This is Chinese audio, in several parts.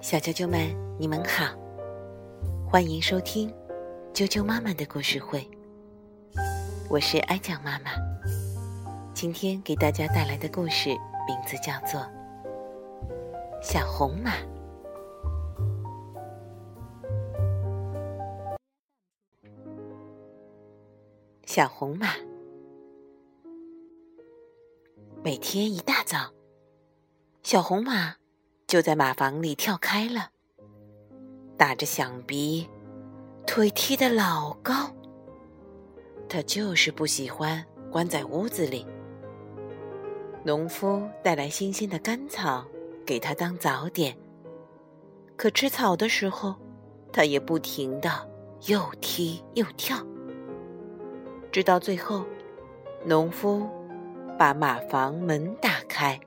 小啾啾们，你们好，欢迎收听啾啾妈妈的故事会。我是哀酱妈妈，今天给大家带来的故事名字叫做《小红马》。小红马，每天一大早，小红马就在马房里跳开了，打着响鼻，腿踢得老高。他就是不喜欢关在屋子里。农夫带来新鲜的干草给他当早点，可吃草的时候，他也不停的又踢又跳。直到最后，农夫把马房门打开，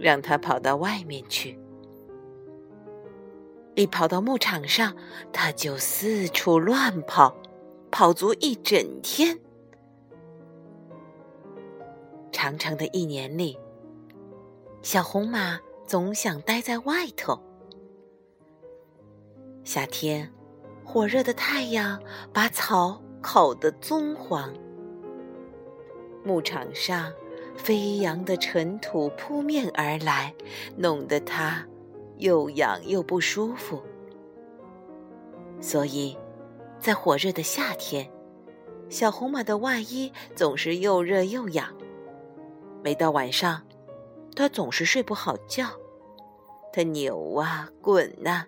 让他跑到外面去。一跑到牧场上，他就四处乱跑，跑足一整天。长长的一年里，小红马总想待在外头。夏天，火热的太阳把草。烤得棕黄，牧场上飞扬的尘土扑面而来，弄得他又痒又不舒服。所以，在火热的夏天，小红马的外衣总是又热又痒。每到晚上，它总是睡不好觉，它扭啊滚呐。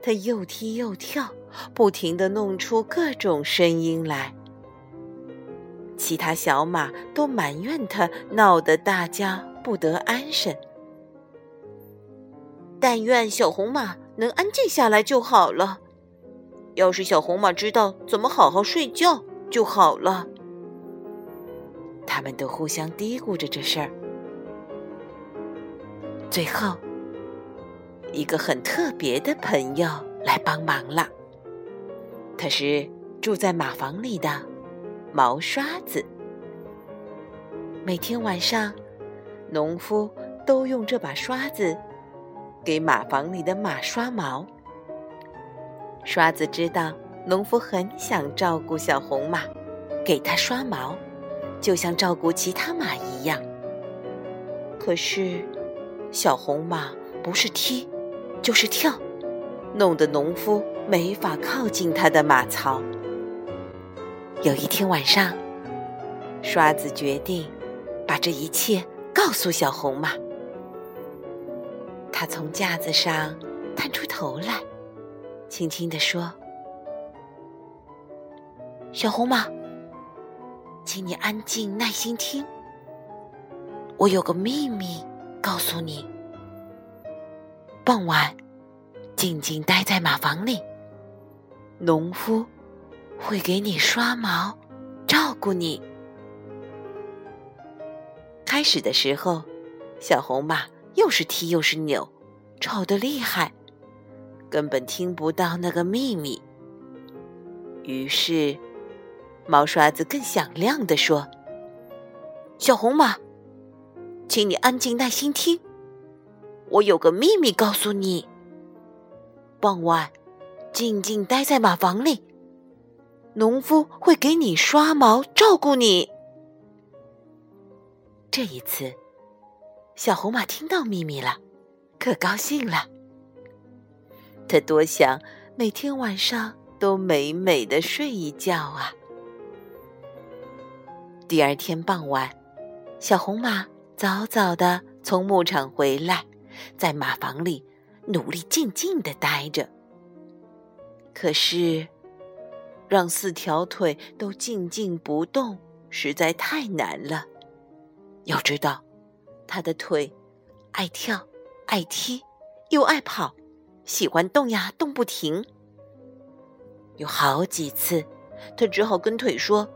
他又踢又跳，不停地弄出各种声音来。其他小马都埋怨他，闹得大家不得安生。但愿小红马能安静下来就好了。要是小红马知道怎么好好睡觉就好了。他们都互相嘀咕着这事儿。最后。一个很特别的朋友来帮忙了。他是住在马房里的毛刷子。每天晚上，农夫都用这把刷子给马房里的马刷毛。刷子知道农夫很想照顾小红马，给它刷毛，就像照顾其他马一样。可是，小红马不是踢。就是跳，弄得农夫没法靠近他的马槽。有一天晚上，刷子决定把这一切告诉小红马。他从架子上探出头来，轻轻地说：“小红马，请你安静耐心听，我有个秘密告诉你。”傍晚，静静待在马房里。农夫会给你刷毛，照顾你。开始的时候，小红马又是踢又是扭，吵得厉害，根本听不到那个秘密。于是，毛刷子更响亮地说：“小红马，请你安静耐心听。”我有个秘密告诉你。傍晚，静静待在马房里，农夫会给你刷毛，照顾你。这一次，小红马听到秘密了，可高兴了。他多想每天晚上都美美的睡一觉啊！第二天傍晚，小红马早早的从牧场回来。在马房里努力静静的待着，可是让四条腿都静静不动实在太难了。要知道，他的腿爱跳、爱踢，又爱跑，喜欢动呀动不停。有好几次，他只好跟腿说：“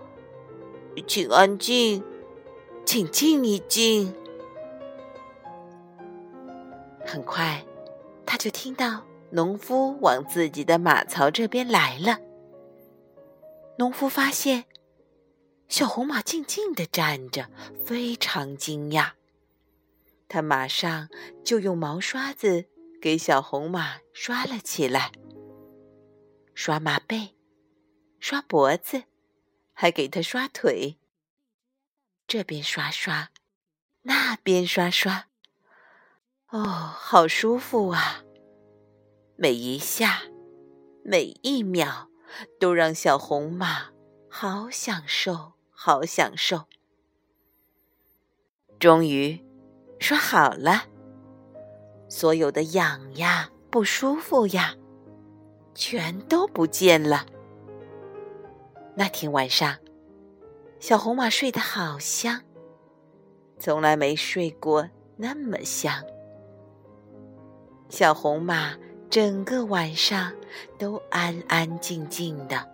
请安静，请静一静。”很快，他就听到农夫往自己的马槽这边来了。农夫发现小红马静静地站着，非常惊讶。他马上就用毛刷子给小红马刷了起来，刷马背，刷脖子，还给他刷腿。这边刷刷，那边刷刷，哦，好舒服啊！每一下，每一秒，都让小红马好享受，好享受。终于。说好了，所有的痒呀、不舒服呀，全都不见了。那天晚上，小红马睡得好香，从来没睡过那么香。小红马整个晚上都安安静静的，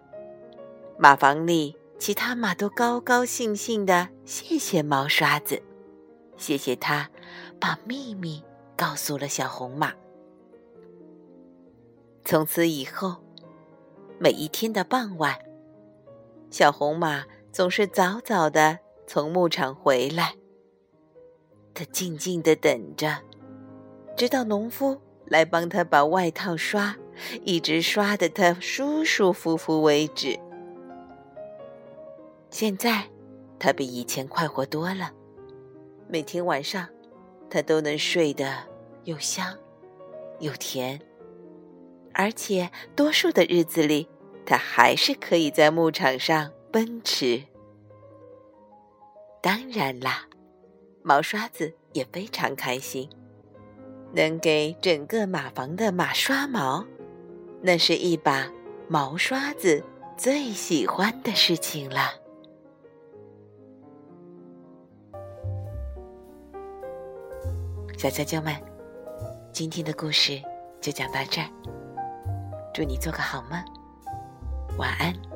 马房里其他马都高高兴兴的，谢谢毛刷子。谢谢他，把秘密告诉了小红马。从此以后，每一天的傍晚，小红马总是早早的从牧场回来。他静静的等着，直到农夫来帮他把外套刷，一直刷的他舒舒服服为止。现在，他比以前快活多了。每天晚上，他都能睡得又香又甜，而且多数的日子里，他还是可以在牧场上奔驰。当然啦，毛刷子也非常开心，能给整个马房的马刷毛，那是一把毛刷子最喜欢的事情了。小啾啾们，今天的故事就讲到这儿。祝你做个好梦，晚安。